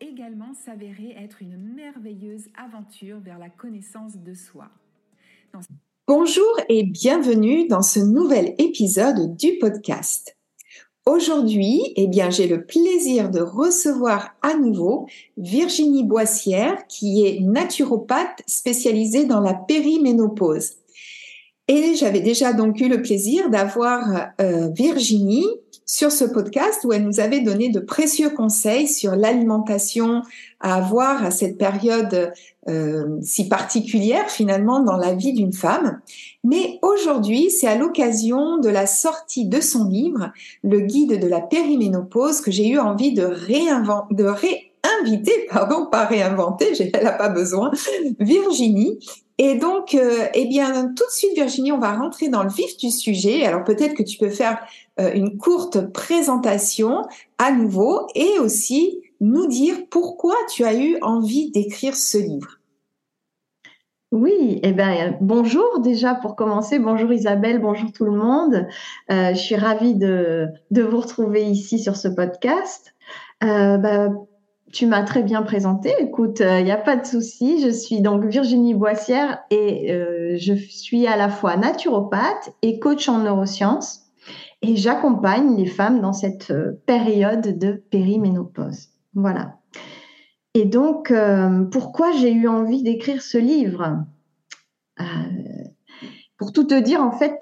également s'avérer être une merveilleuse aventure vers la connaissance de soi. Bonjour et bienvenue dans ce nouvel épisode du podcast. Aujourd'hui, eh bien, j'ai le plaisir de recevoir à nouveau Virginie Boissière, qui est naturopathe spécialisée dans la périménopause. Et j'avais déjà donc eu le plaisir d'avoir euh, Virginie sur ce podcast où elle nous avait donné de précieux conseils sur l'alimentation à avoir à cette période euh, si particulière finalement dans la vie d'une femme. Mais aujourd'hui, c'est à l'occasion de la sortie de son livre, Le guide de la périménopause, que j'ai eu envie de réinventer, de réinviter, pardon, pas réinventer, elle n'a pas besoin, Virginie, et donc, euh, eh bien, tout de suite, Virginie, on va rentrer dans le vif du sujet. Alors peut-être que tu peux faire euh, une courte présentation à nouveau et aussi nous dire pourquoi tu as eu envie d'écrire ce livre. Oui, eh ben, bonjour déjà pour commencer. Bonjour Isabelle, bonjour tout le monde. Euh, je suis ravie de, de, vous retrouver ici sur ce podcast. Euh, bah, tu m'as très bien présenté. Écoute, il euh, n'y a pas de souci. Je suis donc Virginie Boissière et euh, je suis à la fois naturopathe et coach en neurosciences. Et j'accompagne les femmes dans cette euh, période de périménopause. Voilà. Et donc, pourquoi j'ai eu envie d'écrire ce livre? Pour tout te dire, en fait,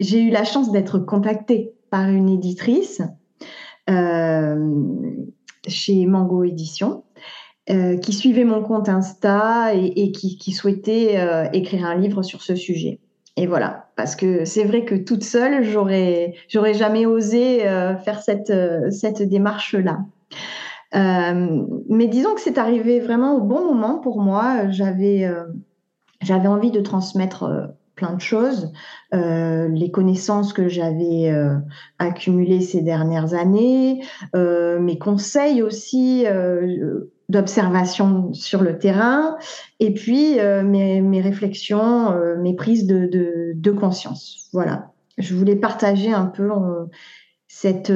j'ai eu la chance d'être contactée par une éditrice chez Mango Édition, euh, qui suivait mon compte Insta et, qui, souhaitait euh, écrire un livre sur ce sujet. Et voilà, parce que c'est vrai que toute seule, j'aurais, j'aurais jamais osé euh, faire cette, cette démarche-là. mais disons que c'est arrivé vraiment au bon moment pour moi. J'avais, j'avais envie de transmettre plein de choses, euh, les connaissances que j'avais euh, accumulées ces dernières années, euh, mes conseils aussi d'observation sur le terrain, et puis mes, réflexions, mes prises de, conscience. Voilà, je voulais partager un peu cette,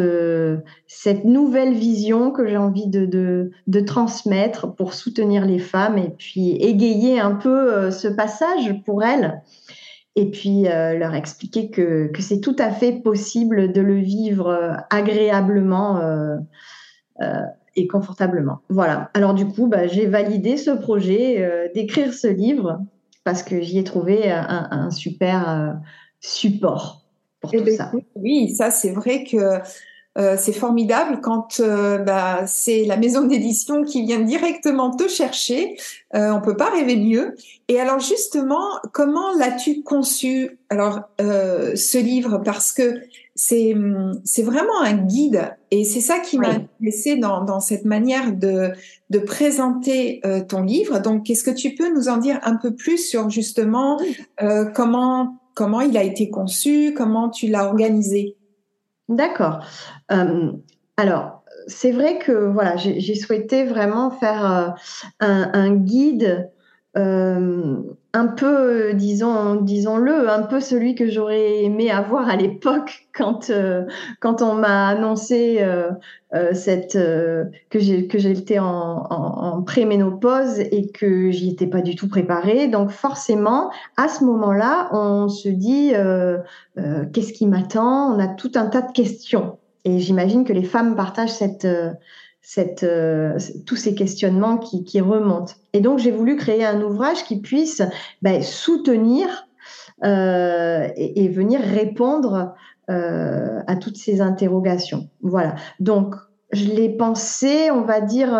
cette nouvelle vision que j'ai envie de, de, transmettre pour soutenir les femmes et puis égayer un peu ce passage pour elles et puis euh, leur expliquer que, que c'est tout à fait possible de le vivre euh, agréablement euh, et confortablement. Voilà. Alors du coup, bah, j'ai validé ce projet d'écrire ce livre parce que j'y ai trouvé un, un super support pour eh tout ben, ça. Oui, ça c'est vrai que euh, c'est formidable quand euh, bah, c'est la maison d'édition qui vient directement te chercher. Euh, on peut pas rêver mieux. Et alors justement, comment l'as-tu conçu Alors euh, ce livre? Parce que c'est c'est vraiment un guide et c'est ça qui m'a intéressé dans, dans cette manière de de présenter ton livre. Donc, est-ce que tu peux nous en dire un peu plus sur justement comment comment il a été conçu, comment tu l'as organisé? D'accord. Euh, alors, c'est vrai que voilà, j'ai souhaité vraiment faire euh, un, guide euh, un peu, disons, disons-le, un peu celui que j'aurais aimé avoir à l'époque quand quand on m'a annoncé cette que j'ai que j'étais en, en, en préménopause et que j'y étais pas du tout préparée. Donc forcément, à ce moment-là, on se dit qu'est-ce qui m'attend? On a tout un tas de questions. Et j'imagine que les femmes partagent cette, euh, cette, euh, tous ces questionnements qui, remontent. Et donc, j'ai voulu créer un ouvrage qui puisse ben, soutenir euh, et, venir répondre euh, à toutes ces interrogations. Voilà. Donc, je l'ai pensé, on va dire,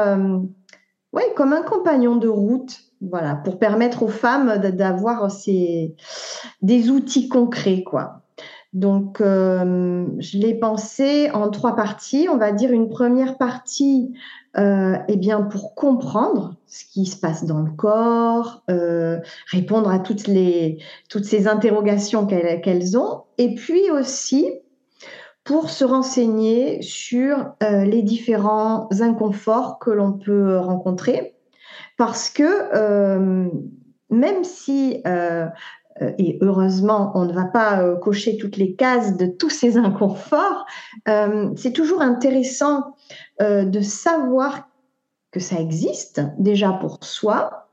ouais, comme un compagnon de route. Voilà, pour permettre aux femmes d'avoir ces des outils concrets, quoi. Donc, je l'ai pensé en trois parties. On va dire une première partie, eh bien, pour comprendre ce qui se passe dans le corps, répondre à toutes les toutes ces interrogations qu'elles ont, et puis aussi pour se renseigner sur euh, les différents inconforts que l'on peut rencontrer. Parce que euh, même si, euh, et heureusement, on ne va pas cocher toutes les cases de tous ces inconforts, c'est toujours intéressant de savoir que ça existe déjà pour soi,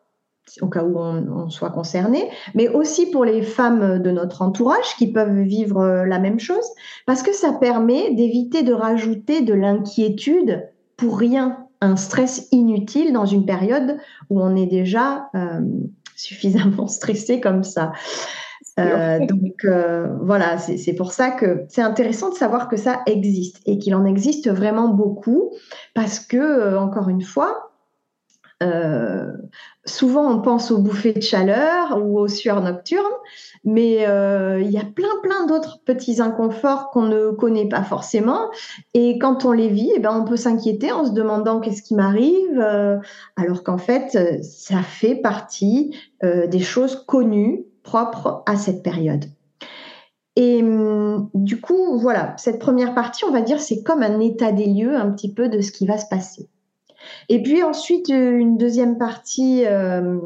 au cas où on, soit concerné, mais aussi pour les femmes de notre entourage qui peuvent vivre euh, la même chose, parce que ça permet d'éviter de rajouter de l'inquiétude pour rien, un stress inutile dans une période où on est déjà euh, suffisamment stressé comme ça. Euh, donc voilà, c'est pour ça que c'est intéressant de savoir que ça existe et qu'il en existe vraiment beaucoup parce que, encore une fois, euh, souvent, on pense aux bouffées de chaleur ou aux sueurs nocturnes, mais euh, il y a plein, plein d'autres petits inconforts qu'on ne connaît pas forcément. Et quand on les vit, eh ben, on peut s'inquiéter en se demandant qu'est-ce qui m'arrive, euh, alors qu'en fait, ça fait partie des choses connues, propres à cette période. Et hum, du coup, voilà, cette première partie, on va dire, c'est comme un état des lieux un petit peu de ce qui va se passer. Et puis ensuite, euh, une deuxième partie, euh,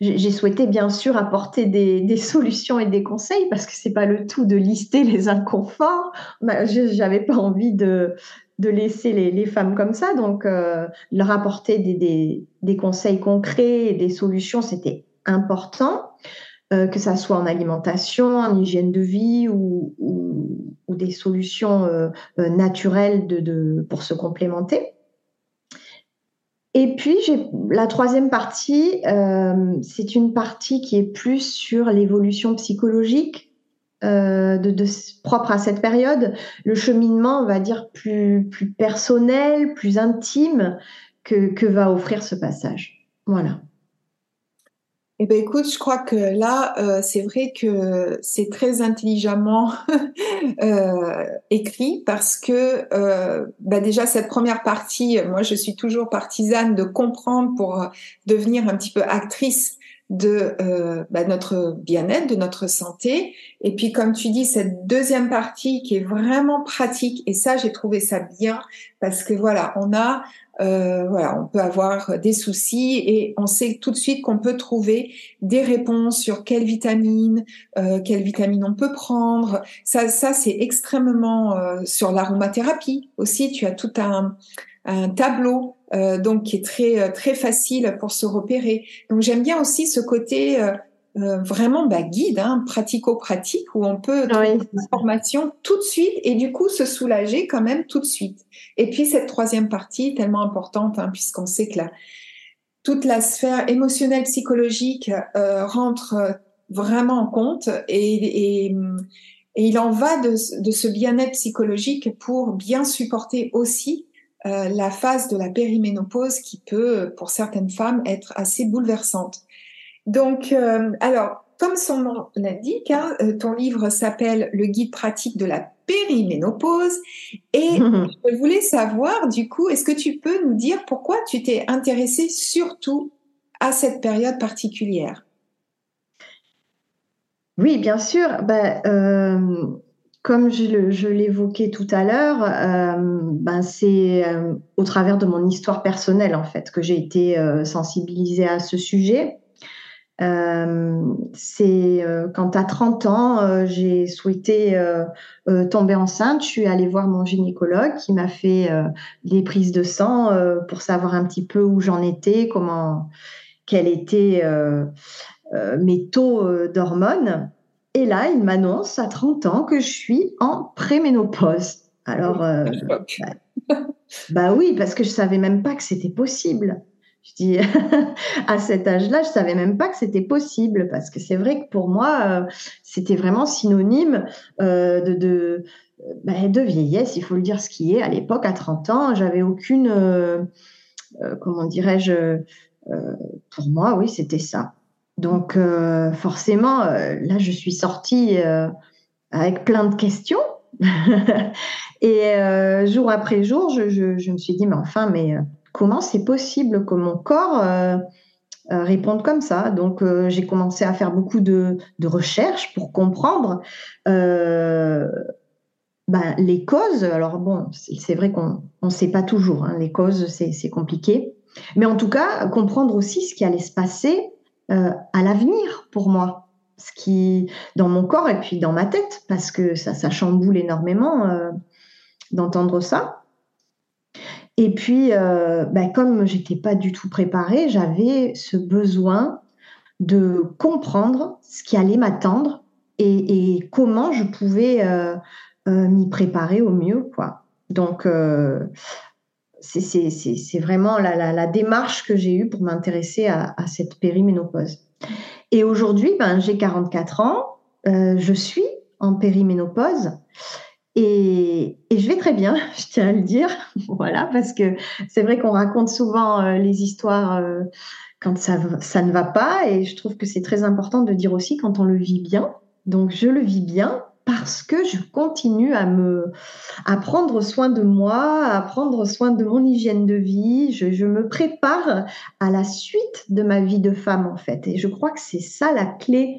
j'ai souhaité bien sûr apporter des, solutions et des conseils parce que c'est pas le tout de lister les inconforts. Bah, je n'avais pas envie de, de laisser les, femmes comme ça, donc euh, leur apporter des, des, conseils concrets et des solutions, c'était important. que ça soit en alimentation, en hygiène de vie ou, ou, des solutions naturelles de, de, pour se complémenter. Et puis, la troisième partie, euh, c'est une partie qui est plus sur l'évolution psychologique euh, propre à cette période, le cheminement, on va dire, plus, personnel, plus intime que va offrir ce passage. Voilà. Eh ben écoute, je crois que là, euh, c'est vrai que c'est très intelligemment euh, écrit parce que euh, bah déjà cette première partie, moi je suis toujours partisane de comprendre pour devenir un petit peu actrice de bah, notre bien-être, de notre santé. Et puis comme tu dis, cette deuxième partie qui est vraiment pratique, et ça j'ai trouvé ça bien parce que voilà, on a euh, voilà, on peut avoir des soucis et on sait tout de suite qu'on peut trouver des réponses sur quelle vitamine, euh, quelle vitamine on peut prendre. Ça, ça c'est extrêmement euh, sur l'aromathérapie aussi. Tu as tout un, un tableau donc qui est très très facile pour se repérer. Donc j'aime bien aussi ce côté euh, vraiment bah, guide, hein, pratico-pratique, où on peut trouver l'information tout de suite et du coup se soulager quand même tout de suite. Et puis cette troisième partie, tellement importante, hein, puisqu'on sait que la, toute la sphère émotionnelle, psychologique euh, rentre euh, vraiment en compte et, et, et il en va de, de ce bien-être psychologique pour bien supporter aussi euh, la phase de la périménopause qui peut, pour certaines femmes, être assez bouleversante. Donc, euh, alors, comme son nom l'indique, hein, euh, ton livre s'appelle Le guide pratique de la périménopause. Et je voulais savoir, du coup, est-ce que tu peux nous dire pourquoi tu t'es intéressée surtout à cette période particulière? Oui, bien sûr. Ben, euh, comme je, l'évoquais tout à l'heure, ben c'est au travers de mon histoire personnelle, en fait, que j'ai été sensibilisée à ce sujet. Euh, c'est euh, quand à 30 ans, euh, j'ai souhaité tomber enceinte, je suis allée voir mon gynécologue qui m'a fait des prises de sang pour savoir un petit peu où j'en étais, comment, quels étaient mes taux d'hormones. Et là, il m'annonce à 30 ans que je suis en préménopause. Alors, bah, bah, oui, parce que je savais même pas que c'était possible. Je dis, à cet âge-là, je savais même pas que c'était possible parce que c'est vrai que pour moi, euh, c'était vraiment synonyme euh, de, ben, de, vieillesse, il faut le dire ce qui est. À l'époque, à 30 ans, j'avais aucune, euh, comment dirais-je, pour moi, oui, c'était ça. Donc, forcément, là, je suis sortie avec plein de questions. et jour après jour, je, me suis dit, mais enfin, mais comment c'est possible que mon corps réponde comme ça. Donc, j'ai commencé à faire beaucoup de, recherches pour comprendre ben, les causes, alors bon, c'est vrai qu'on ne sait pas toujours, hein, les causes, c'est compliqué, mais en tout cas, comprendre aussi ce qui allait se passer euh, à l'avenir pour moi, ce qui, dans mon corps et puis dans ma tête, parce que ça, ça chamboule énormément euh, d'entendre ça. Et puis, euh, ben, comme j'étais pas du tout préparée, j'avais ce besoin de comprendre ce qui allait m'attendre et, comment je pouvais euh, m'y préparer au mieux, quoi. Donc, euh, c'est vraiment la, démarche que j'ai eue pour m'intéresser à, cette périménopause. Et aujourd'hui, ben, j'ai 44 ans, euh, je suis en périménopause et, je vais très bien, je tiens à le dire, voilà, parce que c'est vrai qu'on raconte souvent les histoires quand ça, ça ne va pas. Et je trouve que c'est très important de dire aussi quand on le vit bien. Donc, je le vis bien parce que je continue à prendre soin de moi, à prendre soin de mon hygiène de vie. Je, me prépare à la suite de ma vie de femme en fait. Et je crois que c'est ça la clé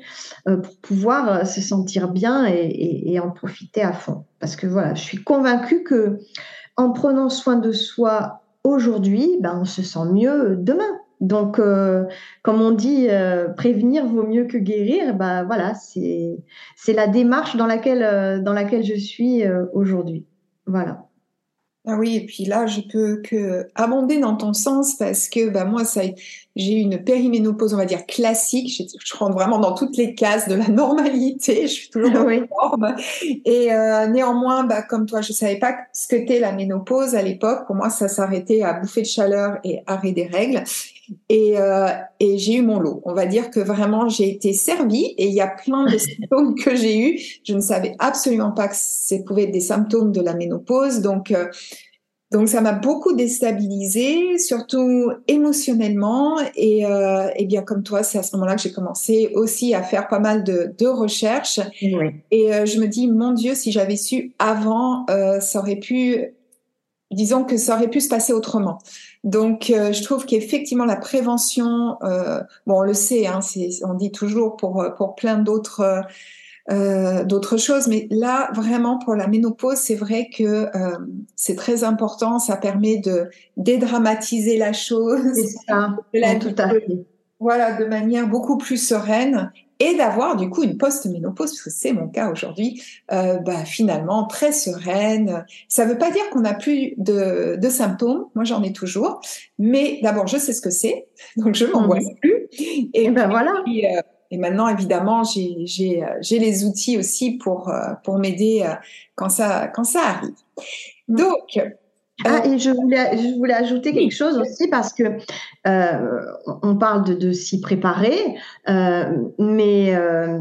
euh, pour pouvoir euh, se sentir bien et, en profiter à fond. Parce que voilà, je suis convaincue que en prenant soin de soi aujourd'hui, ben, on se sent mieux demain. Donc, euh, comme on dit, euh, prévenir vaut mieux que guérir. Bah voilà, c'est la démarche dans laquelle euh, dans laquelle je suis aujourd'hui. Voilà. Ah oui, et puis là, je peux que abonder dans ton sens parce que bah, moi, ça, j'ai eu une périménopause, on va dire classique. Je, je, rentre vraiment dans toutes les cases de la normalité. Je suis toujours en forme. Et euh, néanmoins, bah, comme toi, je savais pas ce que qu'était la ménopause à l'époque. Pour moi, ça s'arrêtait à bouffer de chaleur et arrêt des règles. Et, euh, et j'ai eu mon lot. On va dire que vraiment, j'ai été servie et il y a plein de symptômes que j'ai eus. Je ne savais absolument pas que ça pouvait être des symptômes de la ménopause. Donc, euh, donc ça m'a beaucoup déstabilisée, surtout émotionnellement. Et, euh, et bien comme toi, c'est à ce moment-là que j'ai commencé aussi à faire pas mal de, de recherches. Et euh, je me dis, mon Dieu, si j'avais su avant, euh, ça aurait pu, disons que ça aurait pu se passer autrement. Donc euh, je trouve qu'effectivement la prévention, euh, bon on le sait, hein, on dit toujours pour pour plein d'autres euh, d'autres choses. Mais là, vraiment, pour la ménopause, c'est vrai que euh, c'est très important. Ça permet de dédramatiser la chose. C'est ça. tout à fait. Voilà, de manière beaucoup plus sereine et d'avoir du coup une post-ménopause, parce que c'est mon cas aujourd'hui, euh, bah, finalement très sereine. Ça ne veut pas dire qu'on n'a plus de, de, symptômes, moi j'en ai toujours, mais d'abord je sais ce que c'est, donc je m'angoisse mmh. plus. Et, ben voilà. Euh, et maintenant, évidemment, j'ai euh, les outils aussi pour, euh, pour m'aider euh, quand ça, quand ça arrive. Donc. Ah, et je voulais, je voulais ajouter quelque chose aussi parce que euh, on parle de, de s'y préparer, euh, mais euh,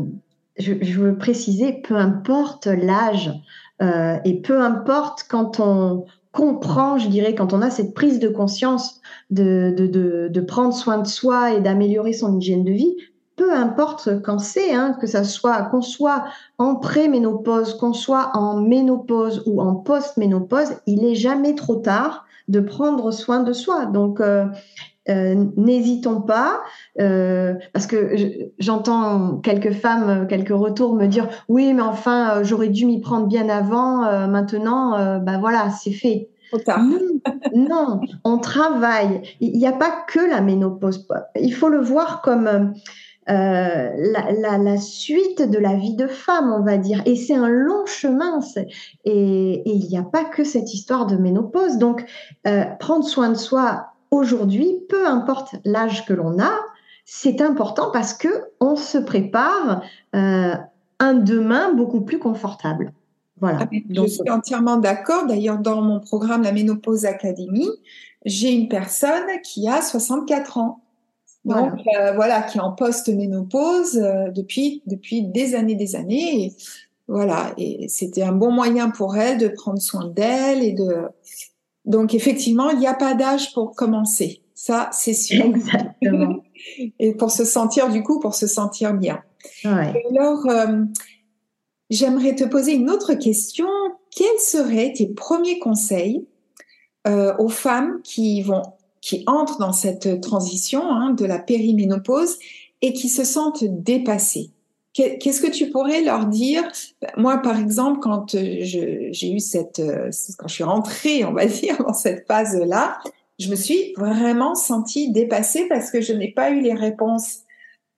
je, je, veux préciser, peu importe l'âge et peu importe quand on comprend, je dirais, quand on a cette prise de conscience de, de, de, de prendre soin de soi et d'améliorer son hygiène de vie, peu importe quand c'est, hein, que ça soit qu'on soit en pré-ménopause, qu'on soit en ménopause ou en post-ménopause, il est jamais trop tard de prendre soin de soi. Donc euh, euh, n'hésitons pas, euh, parce que j'entends quelques femmes, quelques retours me dire oui, mais enfin j'aurais dû m'y prendre bien avant. maintenant, ben voilà, c'est fait. Non, non, on travaille. Il n'y a pas que la ménopause. Il faut le voir comme euh, la, la, suite de la vie de femme, on va dire. Et c'est un long chemin. Et, il n'y a pas que cette histoire de ménopause. Donc, euh, prendre soin de soi aujourd'hui, peu importe l'âge que l'on a, c'est important parce que on se prépare euh, un demain beaucoup plus confortable. Voilà. Ah, je suis entièrement d'accord. D'ailleurs, dans mon programme La Ménopause Academy, j'ai une personne qui a 64 ans. Donc voilà. Euh, voilà, qui est en post-ménopause euh, depuis depuis des années, des années. Et, voilà, et c'était un bon moyen pour elle de prendre soin d'elle et de. Donc effectivement, il n'y a pas d'âge pour commencer. Ça, c'est sûr. Exactement. et pour se sentir du coup, pour se sentir bien. Ouais. alors, euh, j'aimerais te poser une autre question. Quels seraient tes premiers conseils aux femmes qui vont, qui entrent dans cette transition hein, de la périménopause et qui se sentent dépassées. Qu'est-ce que tu pourrais leur dire? Moi, par exemple, quand euh, j'ai eu cette, euh, quand je suis rentrée, on va dire, dans cette phase-là, je me suis vraiment sentie dépassée parce que je n'ai pas eu les réponses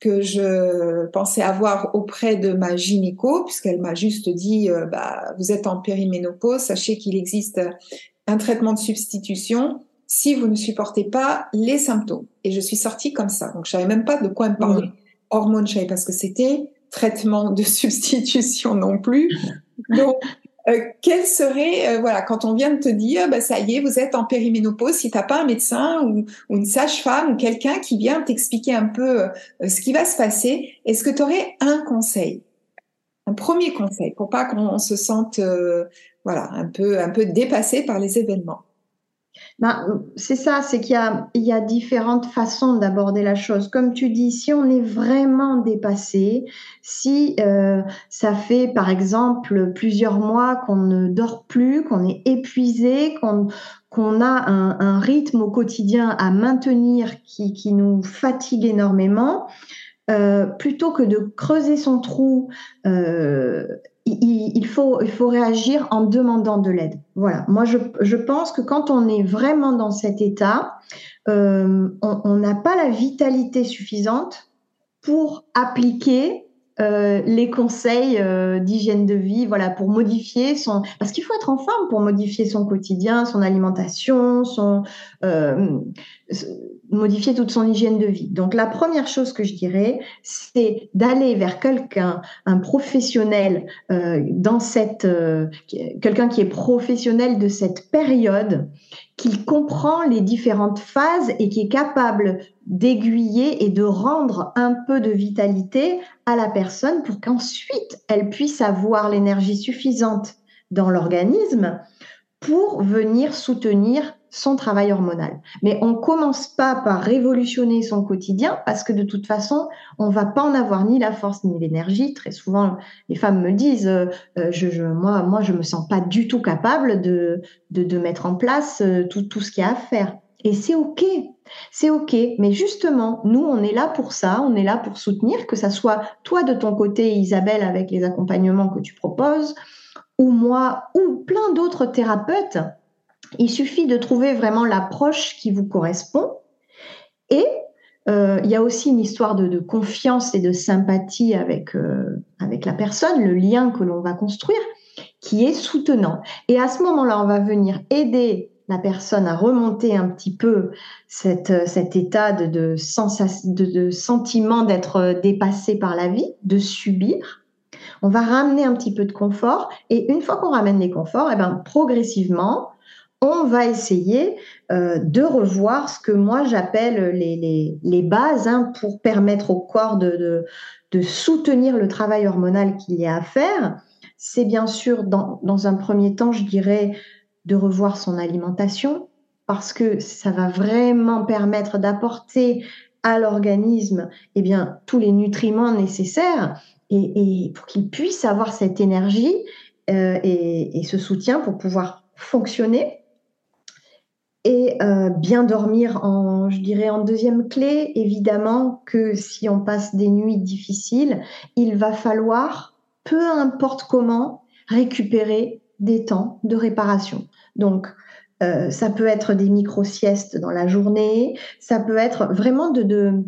que je pensais avoir auprès de ma gynéco, puisqu'elle m'a juste dit, euh, bah, vous êtes en périménopause, sachez qu'il existe un traitement de substitution si vous ne supportez pas les symptômes. Et je suis sortie comme ça. Donc, je savais même pas de quoi me parler. Mmh. Hormones, je savais pas ce que c'était traitement de substitution non plus. Donc, euh, quel serait, euh, voilà, quand on vient de te dire, bah, ça y est, vous êtes en périménopause, si tu n'as pas un médecin ou, une sage-femme ou quelqu'un qui vient t'expliquer un peu euh, ce qui va se passer, est-ce que tu aurais un conseil? Un premier conseil pour pas qu'on se sente, voilà, un peu, un peu dépassé par les événements ben, c'est ça, c'est qu'il y a, différentes façons d'aborder la chose. Comme tu dis, si on est vraiment dépassé, si euh, ça fait par exemple plusieurs mois qu'on ne dort plus, qu'on est épuisé, qu'on a un, rythme au quotidien à maintenir qui, nous fatigue énormément, euh, plutôt que de creuser son trou euh, il, faut, il faut réagir en demandant de l'aide. Voilà. Moi, je, je, pense que quand on est vraiment dans cet état, euh, on n'a pas la vitalité suffisante pour appliquer euh, les conseils euh, d'hygiène de vie, voilà, pour modifier son. Parce qu'il faut être en forme pour modifier son quotidien, son alimentation, son modifier toute son hygiène de vie. Donc la première chose que je dirais, c'est d'aller vers quelqu'un, un professionnel euh, dans cette, euh, quelqu'un qui est professionnel de cette période, qui comprend les différentes phases et qui est capable d'aiguiller et de rendre un peu de vitalité à la personne pour qu'ensuite elle puisse avoir l'énergie suffisante dans l'organisme pour venir soutenir son travail hormonal. Mais on commence pas par révolutionner son quotidien parce que de toute façon, on va pas en avoir ni la force ni l'énergie. Très souvent, les femmes me disent, euh, euh, je, je, moi, moi, je me sens pas du tout capable de, de, de mettre en place euh, tout, tout ce qu'il y a à faire. Et c'est OK. C'est OK. Mais justement, nous, on est là pour ça. On est là pour soutenir, que ça soit toi de ton côté, Isabelle, avec les accompagnements que tu proposes, ou moi, ou plein d'autres thérapeutes il suffit de trouver vraiment l'approche qui vous correspond. Et euh, il y a aussi une histoire de, confiance et de sympathie avec, euh, avec la personne, le lien que l'on va construire, qui est soutenant. Et à ce moment-là, on va venir aider la personne à remonter un petit peu cette, cet état de, de, de sentiment d'être dépassé par la vie, de subir. On va ramener un petit peu de confort et une fois qu'on ramène les conforts, eh ben, progressivement, on va essayer euh, de revoir ce que moi j'appelle les, bases hein, pour permettre au corps de, soutenir le travail hormonal qu'il y a à faire. C'est bien sûr, dans, un premier temps, je dirais, de revoir son alimentation, parce que ça va vraiment permettre d'apporter à l'organisme eh bien, tous les nutriments nécessaires et, pour qu'il puisse avoir cette énergie euh, et, et ce soutien pour pouvoir fonctionner et euh, bien dormir, en, je dirais en deuxième clé, évidemment que si on passe des nuits difficiles, il va falloir, peu importe comment, récupérer des temps de réparation. Donc, euh, ça peut être des micro-siestes dans la journée, ça peut être vraiment de, de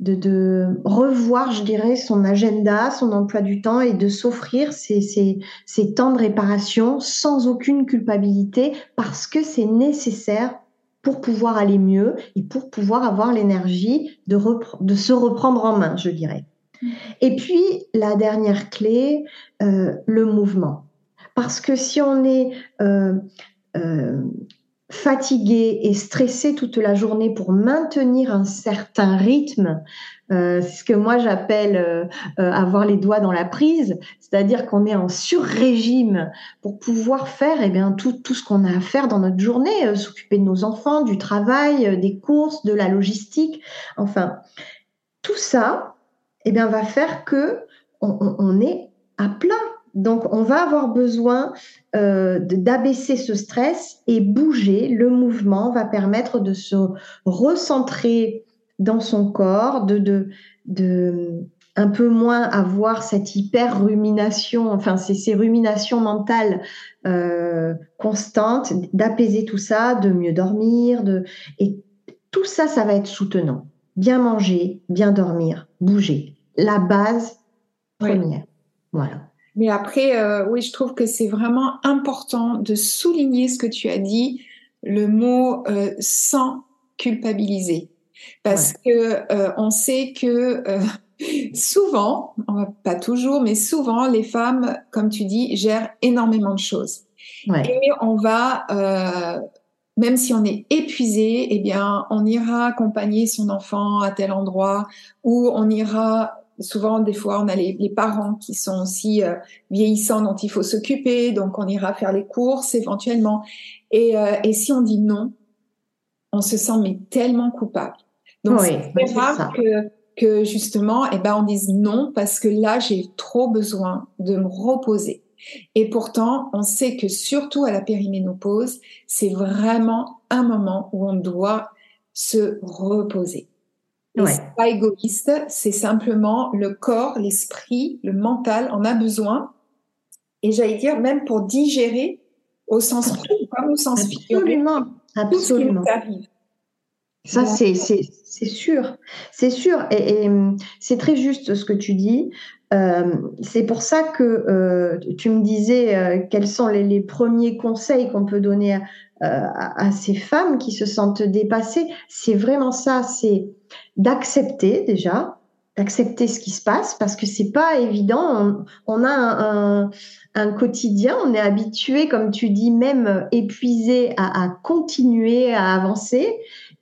de, revoir, je dirais, son agenda, son emploi du temps et de s'offrir ces, ces, temps de réparation sans aucune culpabilité parce que c'est nécessaire pour pouvoir aller mieux et pour pouvoir avoir l'énergie de, de se reprendre en main, je dirais. Mmh. Et puis, la dernière clé, euh, le mouvement. Parce que si on est euh, euh, fatigué et stressé toute la journée pour maintenir un certain rythme, euh, ce que moi j'appelle euh, euh, avoir les doigts dans la prise, c'est-à-dire qu'on est en sur-régime pour pouvoir faire eh bien, tout, ce qu'on a à faire dans notre journée, s'occuper de nos enfants, du travail, des courses, de la logistique, enfin, tout ça eh bien, va faire que on, on est à plat Donc, on va avoir besoin euh, d'abaisser ce stress et bouger. Le mouvement va permettre de se recentrer dans son corps, de, de, de un peu moins avoir cette hyper rumination, enfin ces, ces ruminations mentales euh, constantes, d'apaiser tout ça, de mieux dormir, de et tout ça, ça va être soutenant. Bien manger, bien dormir, bouger, la base première. Voilà. Mais après, euh, oui, je trouve que c'est vraiment important de souligner ce que tu as dit, le mot euh, sans culpabiliser, parce que euh, on sait que souvent, pas toujours, mais souvent, les femmes, comme tu dis, gèrent énormément de choses. Et on va, même si on est épuisé, eh bien, on ira accompagner son enfant à tel endroit, ou on ira souvent, des fois, on a les, parents qui sont aussi euh, vieillissants dont il faut s'occuper, donc on ira faire les courses éventuellement. Et, euh, et si on dit non, on se sent mais tellement coupable. Donc c'est rare que, que justement, eh ben, on dise non parce que là, j'ai trop besoin de me reposer. Et pourtant, on sait que surtout à la périménopause, c'est vraiment un moment où on doit se reposer. Et c'est pas égoïste, c'est simplement le corps, l'esprit, le mental en a besoin. Et j'allais dire même pour digérer au sens propre comme au sens Absolument, absolument. Ça, c'est, c'est, c'est sûr. C'est sûr. Et, hum, c'est très juste ce que tu dis. Euh, c'est pour ça que euh, tu me disais euh, quels sont les, les premiers conseils qu'on peut donner à, à, ces femmes qui se sentent dépassées. C'est vraiment ça. C'est d'accepter déjà, d'accepter ce qui se passe parce que c'est pas évident. On, a un, quotidien, on est habitué, comme tu dis, même épuisé à, continuer à avancer.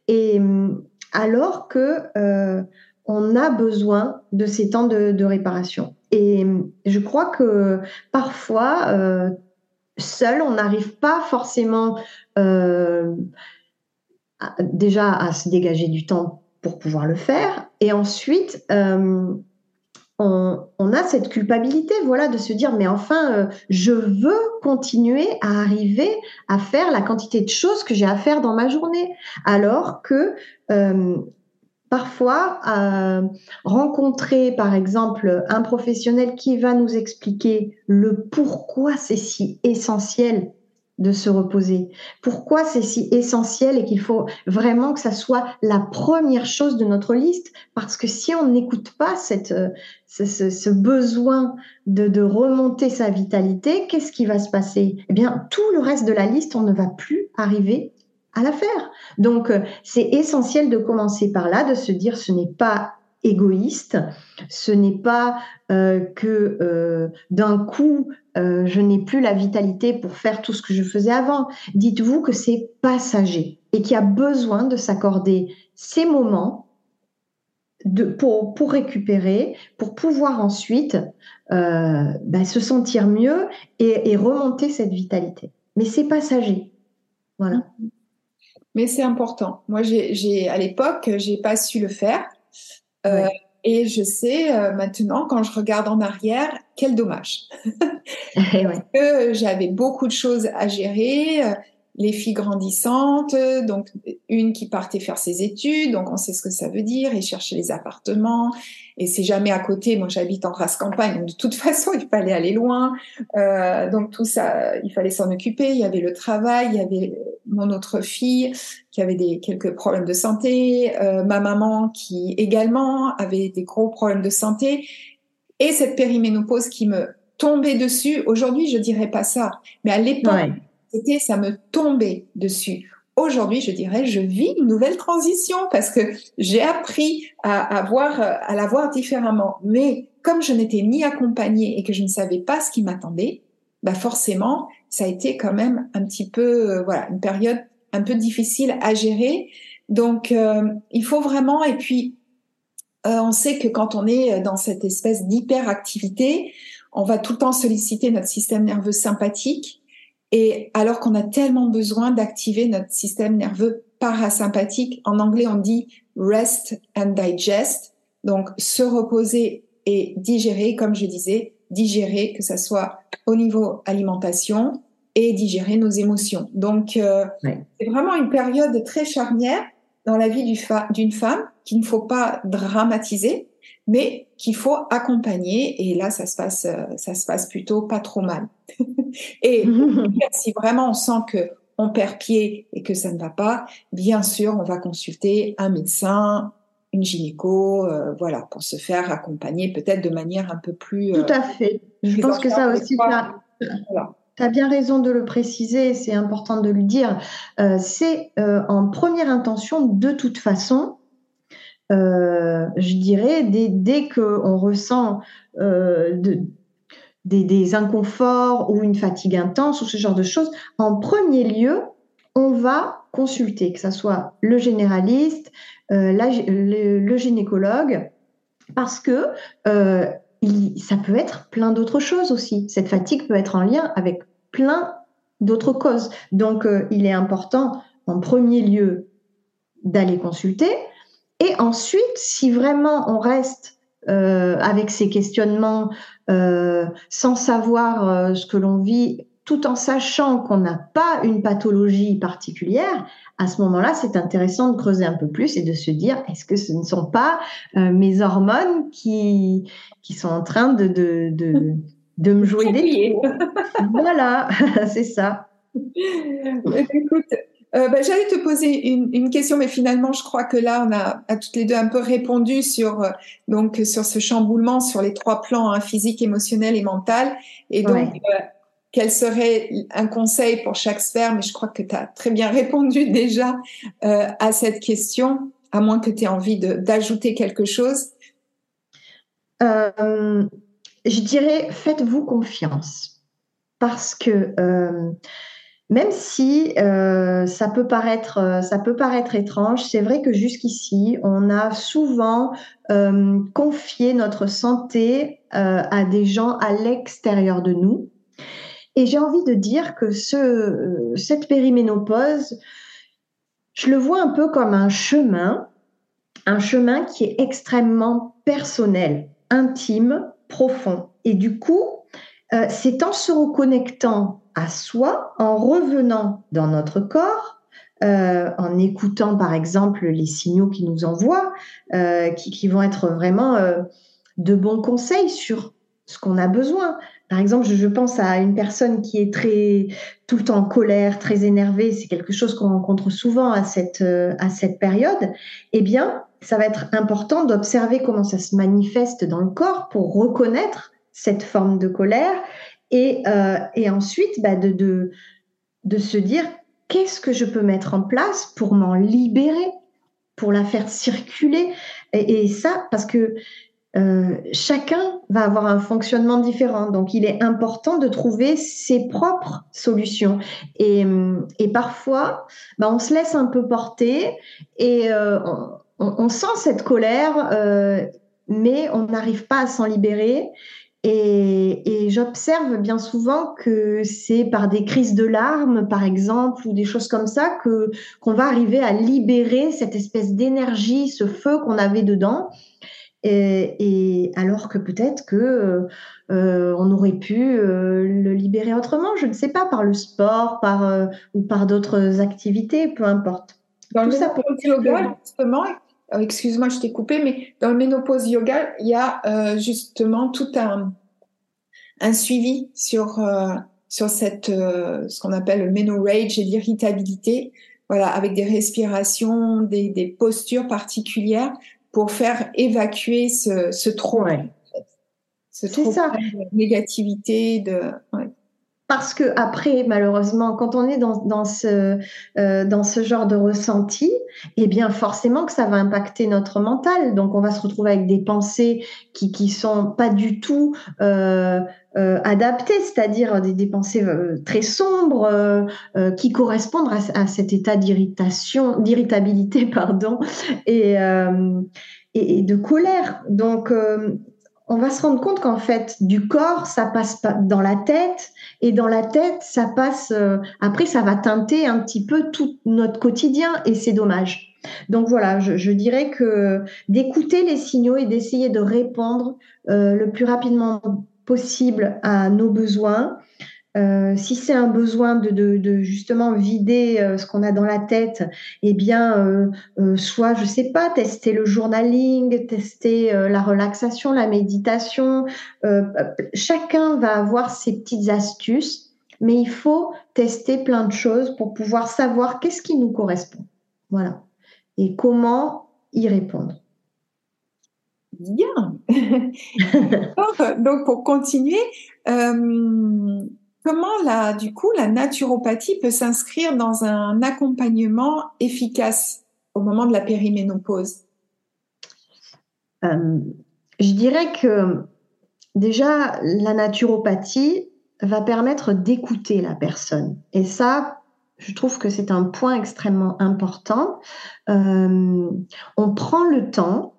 Et alors que euh, on a besoin de ces temps de, réparation. Et je crois que parfois, euh, seul, on n'arrive pas forcément euh, déjà à se dégager du temps pour pouvoir le faire. Et ensuite, euh, on, a cette culpabilité, voilà, de se dire, mais enfin, euh, je veux continuer à arriver à faire la quantité de choses que j'ai à faire dans ma journée. Alors que euh, parfois, rencontrer, par exemple, un professionnel qui va nous expliquer le pourquoi c'est si essentiel de se reposer. Pourquoi c'est si essentiel et qu'il faut vraiment que ça soit la première chose de notre liste? Parce que si on n'écoute pas euh, ce, besoin de, de, remonter sa vitalité, qu'est-ce qui va se passer? Eh bien, tout le reste de la liste, on ne va plus arriver à la faire. Donc, euh, c'est essentiel de commencer par là, de se dire ce n'est pas égoïste, ce n'est pas euh, que euh, d'un coup euh, je n'ai plus la vitalité pour faire tout ce que je faisais avant. Dites-vous que c'est passager et qu'il y a besoin de s'accorder ces moments pour, pour récupérer, pour pouvoir ensuite ben, se sentir mieux et, et remonter cette vitalité. Mais c'est passager. Voilà. Mais c'est important. Moi, j'ai à l'époque, j'ai pas su le faire. Euh, et je sais euh, maintenant, quand je regarde en arrière, quel dommage. Que j'avais beaucoup de choses à gérer, euh, les filles grandissantes, donc une qui partait faire ses études, donc on sait ce que ça veut dire, et chercher les appartements, et c'est jamais à côté. Moi, j'habite en race campagne, de toute façon, il fallait aller loin. Euh, donc tout ça, il fallait s'en occuper. Il y avait le travail, il y avait mon autre fille qui avait des quelques problèmes de santé, euh, ma maman qui également avait des gros problèmes de santé, et cette périménopause qui me tombait dessus. Aujourd'hui, je dirais pas ça, mais à l'époque, c'était ça me tombait dessus. Aujourd'hui, je dirais, je vis une nouvelle transition parce que j'ai appris à, à, à la voir différemment. Mais comme je n'étais ni accompagnée et que je ne savais pas ce qui m'attendait, bah forcément, ça a été quand même un petit peu, euh, voilà, une période un peu difficile à gérer. Donc, euh, il faut vraiment, et puis, euh, on sait que quand on est dans cette espèce d'hyperactivité, on va tout le temps solliciter notre système nerveux sympathique et alors qu'on a tellement besoin d'activer notre système nerveux parasympathique, en anglais on dit rest and digest, donc se reposer et digérer, comme je disais, digérer, que ce soit au niveau alimentation et digérer nos émotions. Donc, euh, c'est vraiment une période très charnière dans la vie d'une femme qu'il ne faut pas dramatiser, mais qu'il faut accompagner. Et là, ça se passe, euh, ça se passe plutôt pas trop mal. et si vraiment on sent que on perd pied et que ça ne va pas, bien sûr, on va consulter un médecin, une gynéco, euh, voilà, pour se faire accompagner peut-être de manière un peu plus. Tout à fait. Je pense que ça aussi, tu as bien raison de le préciser, c'est important de le dire. Euh, c'est euh, en première intention, de toute façon, je dirais, dès, dès qu'on ressent de, des, des, inconforts ou une fatigue intense ou ce genre de choses, en premier lieu, on va consulter, que ce soit le généraliste, euh, le, gynécologue, parce que euh, ça peut être plein d'autres choses aussi. Cette fatigue peut être en lien avec plein d'autres causes. Donc, euh, il est important, en premier lieu, d'aller consulter. Et ensuite, si vraiment on reste avec ces questionnements sans savoir ce que l'on vit tout en sachant qu'on n'a pas une pathologie particulière, à ce moment-là, c'est intéressant de creuser un peu plus et de se dire, est-ce que ce ne sont pas euh, mes hormones qui, qui sont en train de, de, de, me jouer des tours Voilà, c'est ça. Écoute, euh, bah, j'allais te poser une, une, question, mais finalement, je crois que là, on a à toutes les deux un peu répondu sur euh, donc sur ce chamboulement sur les trois plans hein, physique, émotionnel et mental. Et donc, quel serait un conseil pour chaque sphère, mais je crois que tu as très bien répondu déjà euh, à cette question, à moins que tu aies envie d'ajouter quelque chose. Euh, je dirais, faites-vous confiance, parce que euh, même si ça, peut paraître, ça peut paraître étrange, c'est vrai que jusqu'ici, on a souvent confié notre santé à des gens à l'extérieur de nous. Et j'ai envie de dire que ce, cette périménopause, je le vois un peu comme un chemin, un chemin qui est extrêmement personnel, intime, profond. Et du coup, euh, c'est en se reconnectant à soi, en revenant dans notre corps, euh, en écoutant par exemple les signaux qui nous envoient, euh, qui, qui, vont être vraiment de bons conseils sur ce qu'on a besoin. Par exemple, je, pense à une personne qui est très tout le temps en colère, très énervée. C'est quelque chose qu'on rencontre souvent à cette euh, à cette période. Eh bien, ça va être important d'observer comment ça se manifeste dans le corps pour reconnaître cette forme de colère et euh, et ensuite bah, de, se dire qu'est-ce que je peux mettre en place pour m'en libérer, pour la faire circuler? Et, ça, parce que euh, chacun va avoir un fonctionnement différent. Donc, il est important de trouver ses propres solutions. Et, parfois, bah, on se laisse un peu porter et euh, on, sent cette colère, mais on n'arrive pas à s'en libérer. Et, et j'observe bien souvent que c'est par des crises de larmes, par exemple, ou des choses comme ça, que qu'on va arriver à libérer cette espèce d'énergie, ce feu qu'on avait dedans. Et, alors que peut-être que euh, euh, on aurait pu euh, le libérer autrement, je ne sais pas, par le sport, par ou par d'autres activités, peu importe. Dans le ça pour yoga, justement, excuse-moi, je t'ai coupé, mais dans le ménopause yoga, il y a justement tout un, un suivi sur sur cette ce qu'on appelle le ménorage et l'irritabilité, voilà, avec des respirations, des, des postures particulières pour faire évacuer ce, ce trop, ce trop ça. de négativité, de. Parce que après, malheureusement, quand on est dans, dans ce euh, dans ce genre de ressenti, eh bien forcément que ça va impacter notre mental. Donc on va se retrouver avec des pensées qui qui sont pas du tout euh, euh, adaptées, c'est-à-dire des, des, pensées euh, très sombres euh, euh, qui correspondent à, à cet état d'irritation, d'irritabilité, pardon, et, et, et, de colère. Donc on va se rendre compte qu'en fait, du corps, ça passe pas dans la tête, et dans la tête, ça passe. Euh, après, ça va teinter un petit peu tout notre quotidien, et c'est dommage. Donc voilà, je, dirais que d'écouter les signaux et d'essayer de répondre euh, le plus rapidement possible à nos besoins. Euh, si c'est un besoin de, justement vider euh, ce qu'on a dans la tête, eh bien, euh, soit, je sais pas, tester le journaling, tester la relaxation, la méditation. chacun va avoir ses petites astuces, mais il faut tester plein de choses pour pouvoir savoir qu'est-ce qui nous correspond. Voilà. Et comment y répondre. Bien. Donc, pour continuer, comment la, du coup, la naturopathie peut s'inscrire dans un accompagnement efficace au moment de la périménopause? Euh, Je dirais que déjà, la naturopathie va permettre d'écouter la personne. Et ça, je trouve que c'est un point extrêmement important. Euh, on prend le temps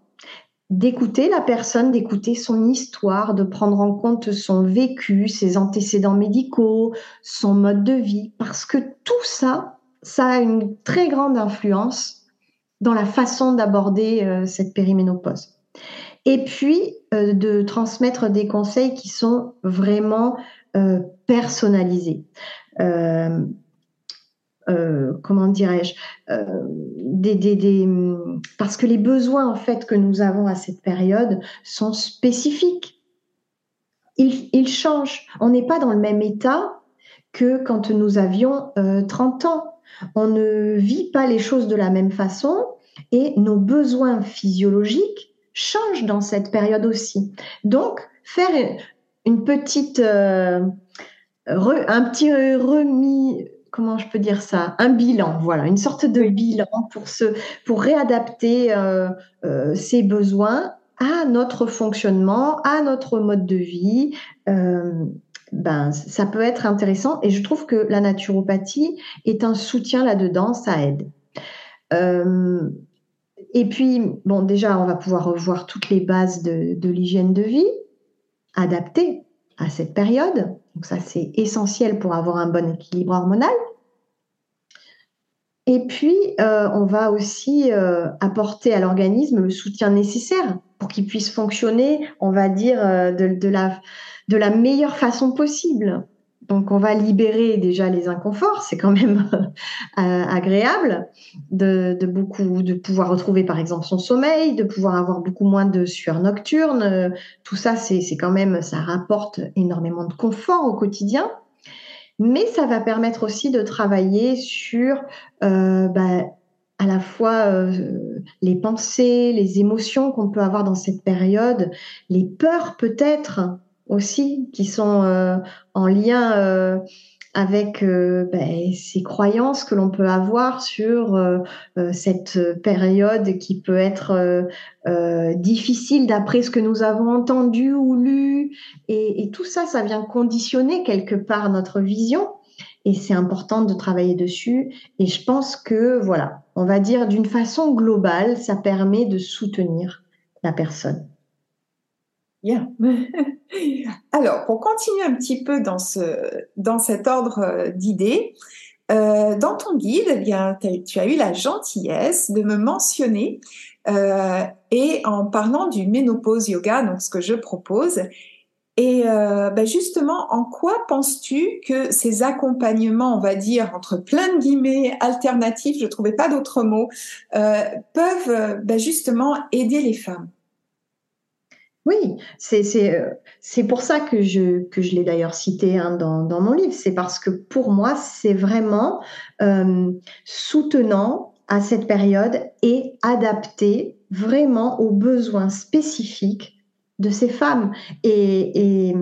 d'écouter la personne, d'écouter son histoire, de prendre en compte son vécu, ses antécédents médicaux, son mode de vie, parce que tout ça, ça a une très grande influence dans la façon d'aborder euh, cette périménopause. Et puis, euh, de transmettre des conseils qui sont vraiment euh, personnalisés. Euh, comment dirais-je, euh, parce que les besoins en fait que nous avons à cette période sont spécifiques. Ils, changent. On n'est pas dans le même état que quand nous avions 30 euh, ans. On ne vit pas les choses de la même façon et nos besoins physiologiques changent dans cette période aussi. Donc, faire une petite, un petit remis, comment je peux dire ça Un bilan, voilà, une sorte de bilan pour se, pour réadapter euh, euh, ses besoins à notre fonctionnement, à notre mode de vie. Euh, ben, ça peut être intéressant et je trouve que la naturopathie est un soutien là-dedans, ça aide. et puis, bon, déjà, on va pouvoir revoir toutes les bases de, de l'hygiène de vie adaptées à cette période. Donc ça, c'est essentiel pour avoir un bon équilibre hormonal. Et puis, euh, on va aussi euh, apporter à l'organisme le soutien nécessaire pour qu'il puisse fonctionner, on va dire, euh, de, la, de la meilleure façon possible. Donc, on va libérer déjà les inconforts, c'est quand même agréable de, de, beaucoup, de pouvoir retrouver par exemple son sommeil, de pouvoir avoir beaucoup moins de sueur nocturne. Tout ça, c'est quand même, ça rapporte énormément de confort au quotidien mais ça va permettre aussi de travailler sur euh, bah, à la fois euh, les pensées, les émotions qu'on peut avoir dans cette période, les peurs peut-être aussi qui sont euh, en lien avec euh, ben, ces croyances que l'on peut avoir sur euh, euh, cette période qui peut être difficile d'après ce que nous avons entendu ou lu. Et, et, tout ça, ça vient conditionner quelque part notre vision. Et c'est important de travailler dessus. Et je pense que, voilà, on va dire d'une façon globale, ça permet de soutenir la personne. Bien. Alors, pour continuer un petit peu dans, ce, dans cet ordre euh, d'idées, euh, dans ton guide, eh bien, tu as eu la gentillesse de me mentionner, euh, et en parlant du ménopause yoga, donc ce que je propose, et ben justement, en quoi penses-tu que ces accompagnements, on va dire, entre plein de guillemets, alternatifs, je ne trouvais pas d'autres mots, peuvent ben justement aider les femmes? Oui, euh, c'est pour ça que je, l'ai d'ailleurs cité hein, dans, mon livre. C'est parce que pour moi, c'est vraiment euh, soutenant à cette période et adapté vraiment aux besoins spécifiques de ces femmes. Et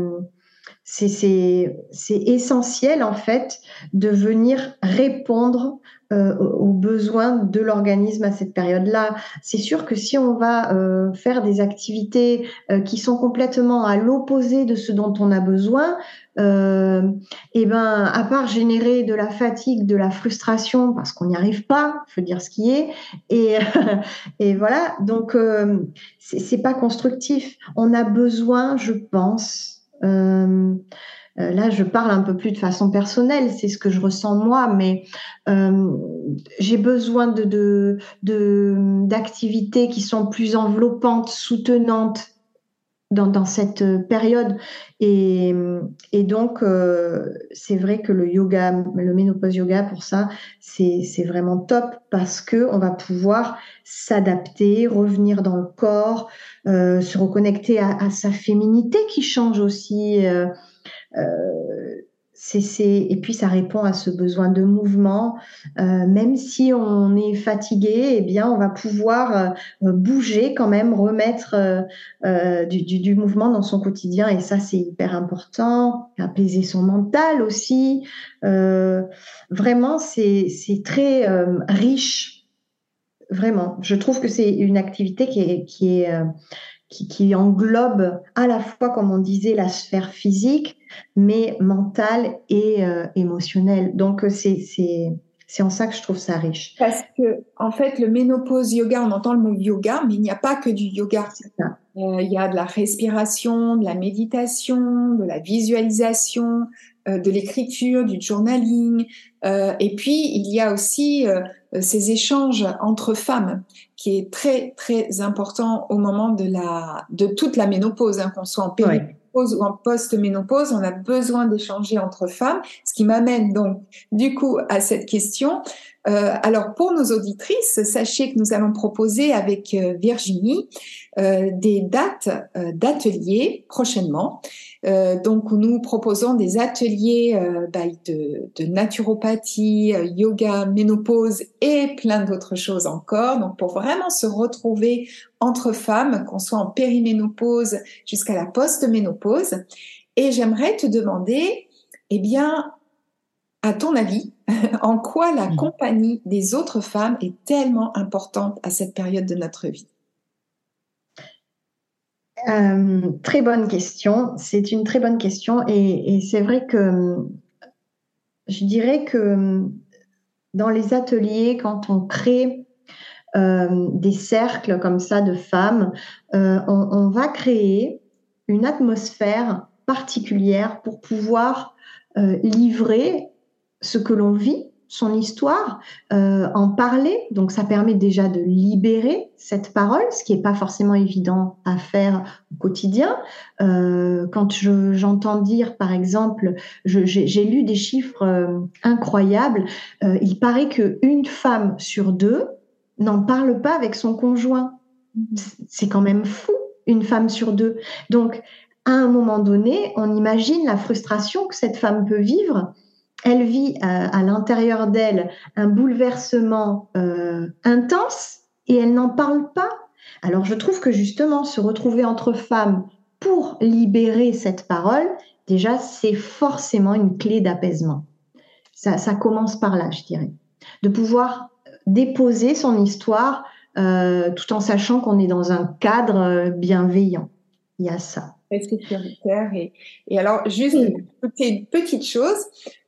c'est essentiel en fait de venir répondre euh, aux besoins de l'organisme à cette période-là. C'est sûr que si on va euh, faire des activités euh, qui sont complètement à l'opposé de ce dont on a besoin, euh, et eh ben à part générer de la fatigue, de la frustration parce qu'on n'y arrive pas, faut dire ce qui est, et et voilà. Donc c'est pas constructif. On a besoin, je pense, euh, euh, là, je parle un peu plus de façon personnelle, c'est ce que je ressens moi, mais euh, j'ai besoin de d'activités qui sont plus enveloppantes, soutenantes, dans, cette période. Et, et donc, euh, c'est vrai que le yoga, le ménopause yoga, pour ça, c'est vraiment top parce que on va pouvoir s'adapter, revenir dans le corps, euh, se reconnecter à, à, sa féminité qui change aussi. Euh, et puis ça répond à ce besoin de mouvement. Euh, même si on est fatigué, eh bien on va pouvoir euh, bouger quand même, remettre euh, du, mouvement dans son quotidien et ça c'est hyper important. Apaiser son mental aussi. vraiment c'est très riche. Vraiment, je trouve que c'est une activité qui est qui, englobe à la fois, comme on disait, la sphère physique, mais mentale et euh, émotionnelle. Donc, euh, c'est, c'est, c'est en ça que je trouve ça riche. Parce que, en fait, le ménopause yoga, on entend le mot yoga, mais il n'y a pas que du yoga. Euh, il y a de la respiration, de la méditation, de la visualisation, de l'écriture, du journaling. et puis, il y a aussi ces échanges entre femmes qui est très très important au moment de la de toute la ménopause, hein, qu'on soit en périménopause ou en post-ménopause, on a besoin d'échanger entre femmes, ce qui m'amène donc du coup à cette question. Euh, alors pour nos auditrices, sachez que nous allons proposer avec euh, Virginie euh, des dates euh, d'ateliers prochainement. Euh, donc nous proposons des ateliers bah, de, de, naturopathie, yoga, ménopause et plein d'autres choses encore. Donc pour vraiment se retrouver entre femmes, qu'on soit en périménopause jusqu'à la post-ménopause. Et j'aimerais te demander, eh bien, à ton avis, en quoi la mmh. compagnie des autres femmes est tellement importante à cette période de notre vie? Euh, très bonne question. C'est une très bonne question. Et, c'est vrai que je dirais que dans les ateliers, quand on crée euh, des cercles comme ça de femmes, euh, on, on, va créer une atmosphère particulière pour pouvoir livrer ce que l'on vit son histoire, euh, en parler. Donc ça permet déjà de libérer cette parole, ce qui n'est pas forcément évident à faire au quotidien. Euh, quand j'entends dire, par exemple, j'ai lu des chiffres euh, incroyables, il paraît qu'une femme sur deux n'en parle pas avec son conjoint. C'est quand même fou, une femme sur deux. Donc, à un moment donné, on imagine la frustration que cette femme peut vivre elle vit euh, à, l'intérieur d'elle un bouleversement euh, intense et elle n'en parle pas. Alors je trouve que justement se retrouver entre femmes pour libérer cette parole, déjà c'est forcément une clé d'apaisement. Ça, ça, commence par là, je dirais. De pouvoir déposer son histoire euh, tout en sachant qu'on est dans un cadre bienveillant. Il y a ça. Et, et alors, juste une petite chose,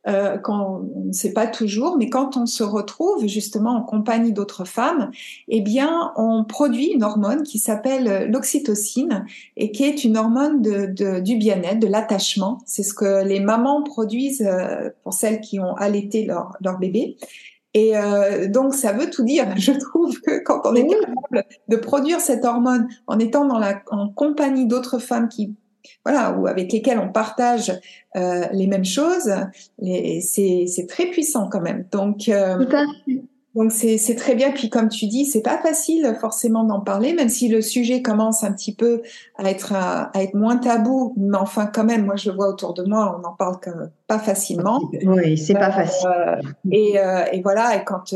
euh, quand on ne sait pas toujours, mais quand on se retrouve justement en compagnie d'autres femmes, eh bien, on produit une hormone qui s'appelle l'oxytocine et qui est une hormone de, du bien-être, de l'attachement. C'est ce que les mamans produisent euh, pour celles qui ont allaité leur, leur bébé. Et euh, donc, ça veut tout dire. Je trouve que quand on est capable de produire cette hormone en étant dans la, en compagnie d'autres femmes qui voilà, ou avec lesquels on partage euh, les mêmes choses, c'est très puissant quand même. Donc, euh, donc c'est très bien. Puis comme tu dis, c'est pas facile forcément d'en parler, même si le sujet commence un petit peu à être à, être moins tabou. Mais enfin, quand même, moi je vois autour de moi, on en parle pas facilement. Oui, c'est pas facile. Euh, et, et, voilà, et quand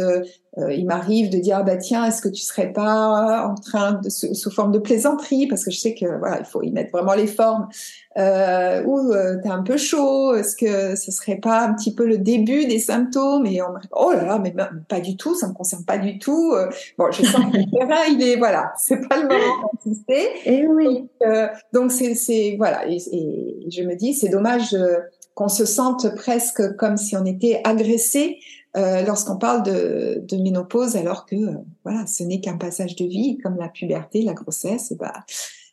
euh, il m'arrive de dire ah bah tiens est-ce que tu serais pas en train de sous forme de plaisanterie? Parce que je sais que voilà il faut y mettre vraiment les formes. Euh, ou euh, t'es un peu chaud est-ce que ce serait pas un petit peu le début des symptômes? Et on oh là là mais pas du tout ça me concerne pas du tout. Euh, bon je sens que le terrain il est voilà c'est pas le moment d'insister. Et eh oui. Donc c'est c'est voilà et, et, je me dis c'est dommage qu'on se sente presque comme si on était agressé euh, lorsqu'on parle de, de, ménopause, alors que euh, voilà, ce n'est qu'un passage de vie, comme la puberté, la grossesse, et bah,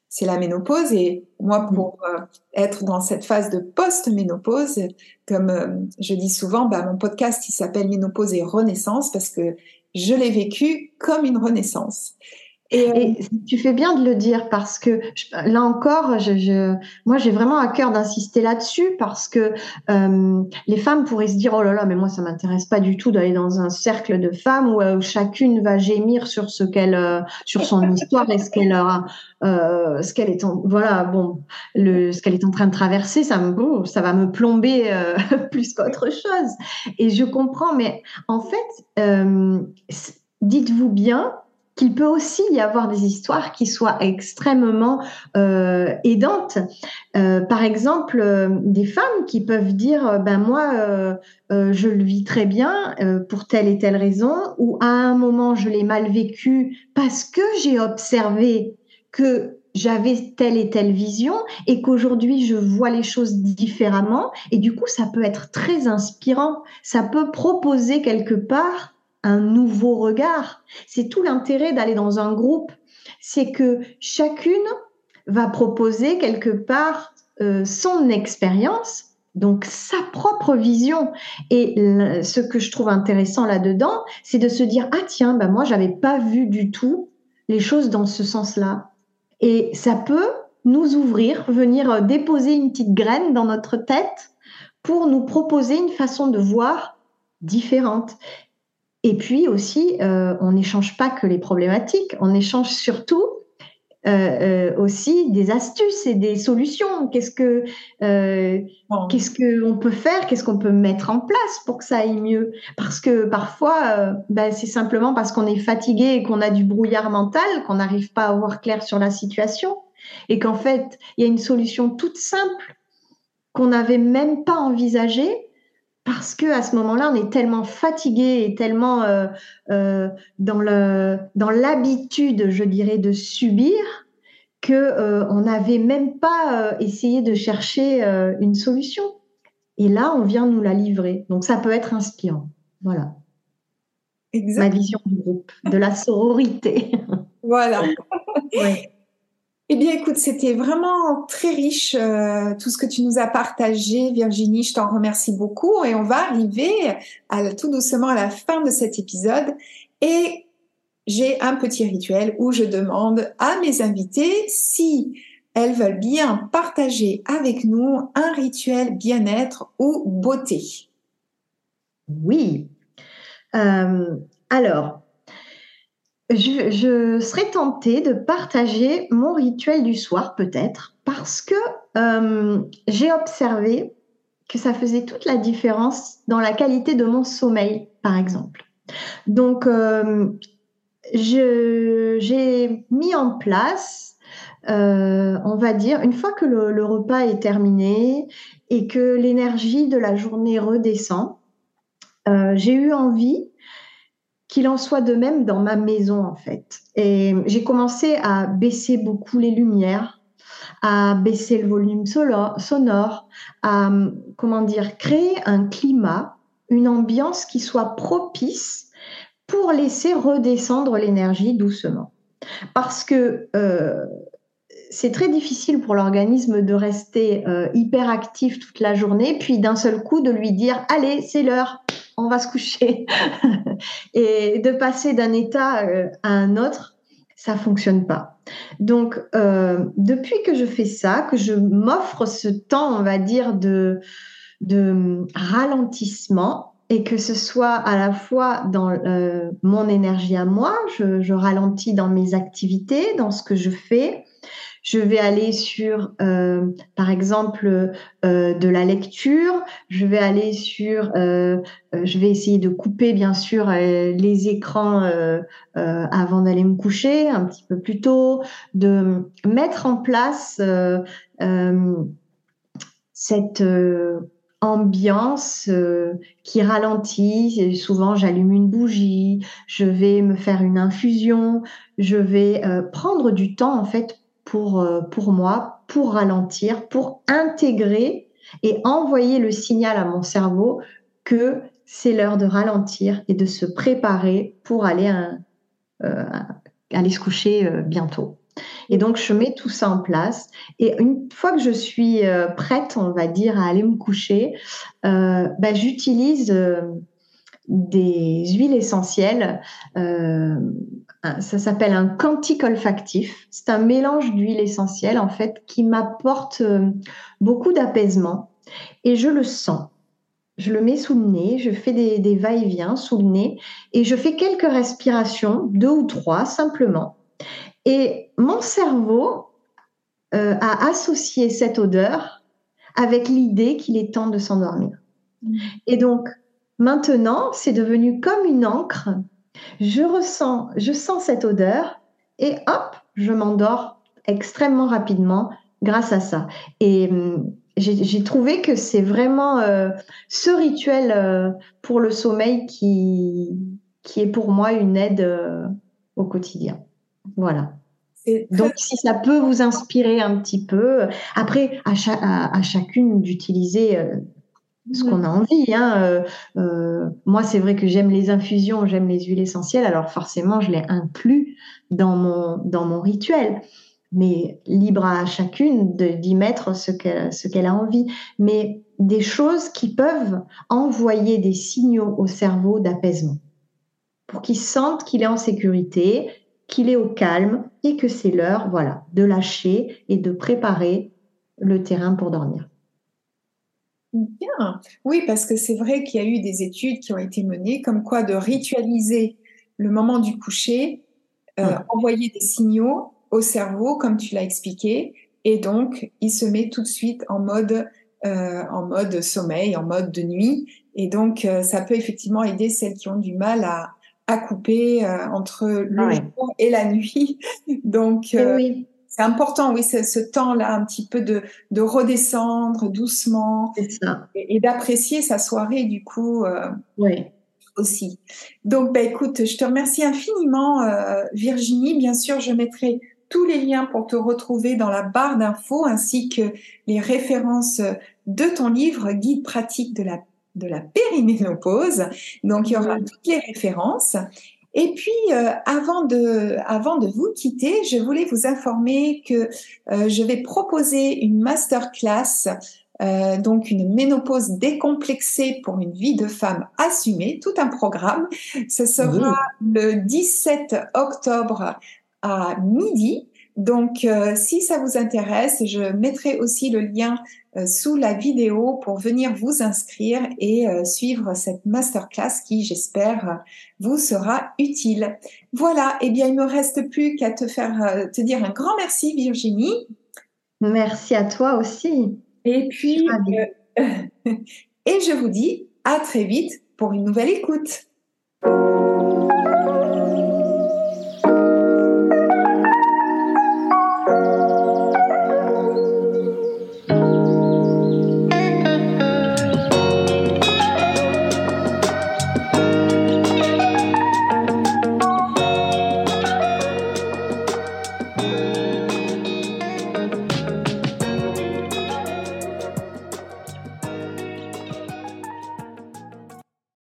c'est la ménopause. Et moi, mm. pour euh, être dans cette phase de post-ménopause, comme je dis souvent, bah, mon podcast il s'appelle Ménopause et Renaissance parce que je l'ai vécu comme une renaissance. Et, tu fais bien de le dire parce que là encore, je, moi j'ai vraiment à cœur d'insister là-dessus parce que euh, les femmes pourraient se dire oh là là mais moi ça m'intéresse pas du tout d'aller dans un cercle de femmes où, euh, chacune va gémir sur ce qu'elle euh, sur son histoire et ce qu'elle a euh, ce qu'elle est en voilà bon le ce qu'elle est en train de traverser ça me ça va me plomber plus qu'autre chose. Et je comprends mais en fait dites-vous bien qu'il peut aussi y avoir des histoires qui soient extrêmement euh, aidantes. Euh, par exemple, euh, des femmes qui peuvent dire, ben moi, je le vis très bien pour telle et telle raison, ou à un moment, je l'ai mal vécu parce que j'ai observé que j'avais telle et telle vision et qu'aujourd'hui je vois les choses différemment et du coup ça peut être très inspirant, ça peut proposer quelque part un nouveau regard. C'est tout l'intérêt d'aller dans un groupe, c'est que chacune va proposer quelque part euh, son expérience, donc sa propre vision. Et ce que je trouve intéressant là-dedans, c'est de se dire ah tiens, ben moi j'avais pas vu du tout les choses dans ce sens-là. Et ça peut nous ouvrir, venir déposer une petite graine dans notre tête pour nous proposer une façon de voir différente. Et puis aussi, euh, on n'échange pas que les problématiques, on échange surtout euh, euh, aussi des astuces et des solutions. Qu'est-ce que qu'est-ce que on peut faire Qu'est-ce qu'on peut mettre en place pour que ça aille mieux? Parce que parfois, ben, c'est simplement parce qu'on est fatigué et qu'on a du brouillard mental qu'on n'arrive pas à voir clair sur la situation. Et qu'en fait, il y a une solution toute simple qu'on n'avait même pas envisagée parce que à ce moment-là, on est tellement fatigué et tellement euh, euh, dans le dans l'habitude, je dirais, de subir que euh, on n'avait même pas essayé de chercher une solution. Et là, on vient nous la livrer. Donc, ça peut être inspirant. Voilà. Ma vision du groupe, de la sororité. Voilà. Eh bien, écoute, c'était vraiment très riche euh, tout ce que tu nous as partagé, Virginie. Je t'en remercie beaucoup et on va arriver tout doucement à la fin de cet épisode. Et j'ai un petit rituel où je demande à mes invités si elles veulent bien partager avec nous un rituel bien-être ou beauté. Oui. Euh, alors, je, serais tentée de partager mon rituel du soir, peut-être, parce que euh, j'ai observé que ça faisait toute la différence dans la qualité de mon sommeil, par exemple. Donc, euh, j'ai mis en place, euh, on va dire, une fois que le repas est terminé et que l'énergie de la journée redescend, j'ai eu envie qu'il en soit de même dans ma maison en fait. Et j'ai commencé à baisser beaucoup les lumières, à baisser le volume sonore, à comment dire créer un climat, une ambiance qui soit propice pour laisser redescendre l'énergie doucement. Parce que euh, c'est très difficile pour l'organisme de rester euh, hyper actif toute la journée, puis d'un seul coup de lui dire allez, c'est l'heure, on va se coucher. et de passer d'un état euh, à un autre, ça fonctionne pas. Donc, euh, depuis que je fais ça, que je m'offre ce temps, on va dire, de, de ralentissement, et que ce soit à la fois dans euh, mon énergie à moi, je, ralentis dans mes activités, dans ce que je fais, je vais aller sur, euh, par exemple, euh, de la lecture. Je vais aller sur, euh, je vais essayer de couper bien sûr les écrans avant d'aller me coucher un petit peu plus tôt, de mettre en place cette ambiance qui ralentit. Souvent, j'allume une bougie, je vais me faire une infusion, je vais prendre du temps en fait pour, euh, pour moi, pour ralentir, pour intégrer et envoyer le signal à mon cerveau que c'est l'heure de ralentir et de se préparer pour aller, euh, aller se coucher euh, bientôt. Et donc, je mets tout ça en place. Et une fois que je suis prête, on va dire, à aller me coucher, bah, j'utilise des huiles essentielles ça s'appelle un quantique olfactif. C'est un mélange d'huile essentielle en fait qui m'apporte euh, beaucoup d'apaisement et je le sens. Je le mets sous le nez, je fais des, va-et-vient sous le nez et je fais quelques respirations, deux ou trois simplement. Et mon cerveau euh, a associé cette odeur avec l'idée qu'il est temps de s'endormir. Mmh. Et donc maintenant, c'est devenu comme une encre je ressens, je sens cette odeur et hop, je m'endors extrêmement rapidement grâce à ça. Et hum, j'ai trouvé que c'est vraiment euh, ce rituel euh, pour le sommeil qui, qui est pour moi une aide euh, au quotidien. Voilà. Donc, si ça peut vous inspirer un petit peu, après, à, à chacune d'utiliser ce qu'on a envie. Hein. Euh, euh, moi, c'est vrai que j'aime les infusions, j'aime les huiles essentielles, alors forcément, je les inclus dans mon, dans mon rituel. Mais libre à chacune d'y mettre ce qu'elle ce qu'elle a envie. Mais des choses qui peuvent envoyer des signaux au cerveau d'apaisement pour qu'il sente qu'il est en sécurité, qu'il est au calme et que c'est l'heure, voilà, de lâcher et de préparer le terrain pour dormir. Bien, oui, parce que c'est vrai qu'il y a eu des études qui ont été menées comme quoi de ritualiser le moment du coucher, euh, envoyer des signaux au cerveau, comme tu l'as expliqué, et donc il se met tout de suite en mode euh, en mode sommeil, en mode de nuit, et donc euh, ça peut effectivement aider celles qui ont du mal à, à couper entre le jour et la nuit. donc oui c'est important, oui, ce temps-là, un petit peu de, de redescendre doucement et, d'apprécier sa soirée, du coup, euh, oui. aussi. Donc, bah, écoute, je te remercie infiniment, euh, Virginie. Bien sûr, je mettrai tous les liens pour te retrouver dans la barre d'infos ainsi que les références de ton livre Guide pratique de la de la périménopause. Donc, il y aura toutes les références. Et puis, euh, avant, de, avant de vous quitter, je voulais vous informer que euh, je vais proposer une masterclass, euh, donc une ménopause décomplexée pour une vie de femme assumée, tout un programme. Ce sera le 17 octobre à midi. Donc, si ça vous intéresse, je mettrai aussi le lien euh, sous la vidéo pour venir vous inscrire et euh, suivre cette masterclass qui, j'espère, vous sera utile. Voilà, et eh bien, il me reste plus qu'à te faire euh, te dire un grand merci, Virginie. Merci à toi aussi. Et puis, et je vous dis à très vite pour une nouvelle écoute.